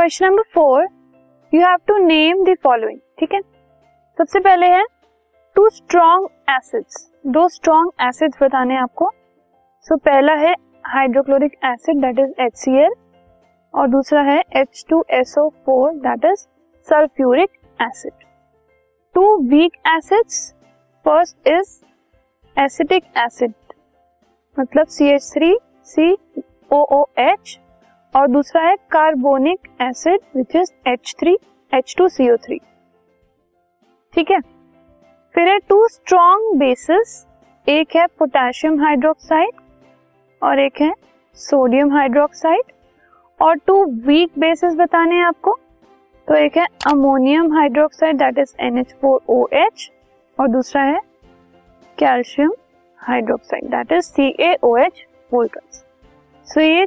Question number four you have to name the following ठीक है? सबसे पहले है टू स्ट्रॉन्ग एसिड्स दो स्ट्रॉन्ग एसिड्स बताने हैं आपको। सो so, पहला है hydrochloric acid that is H और दूसरा है H two S O four that is sulphuric acid two weak acids first is acetic acid मतलब C H three C O O H और दूसरा है carbonic acid which is H three H two C O three ठीक है? फिर है two strong bases एक है पोटेशियम हाइड्रोक्साइड और एक है सोडियम हाइड्रोक्साइड और टू वीक बेसिस बताने हैं आपको. तो एक है ammonium hydroxide that is N H four O H और दूसरा है calcium hydroxide that is O H so ये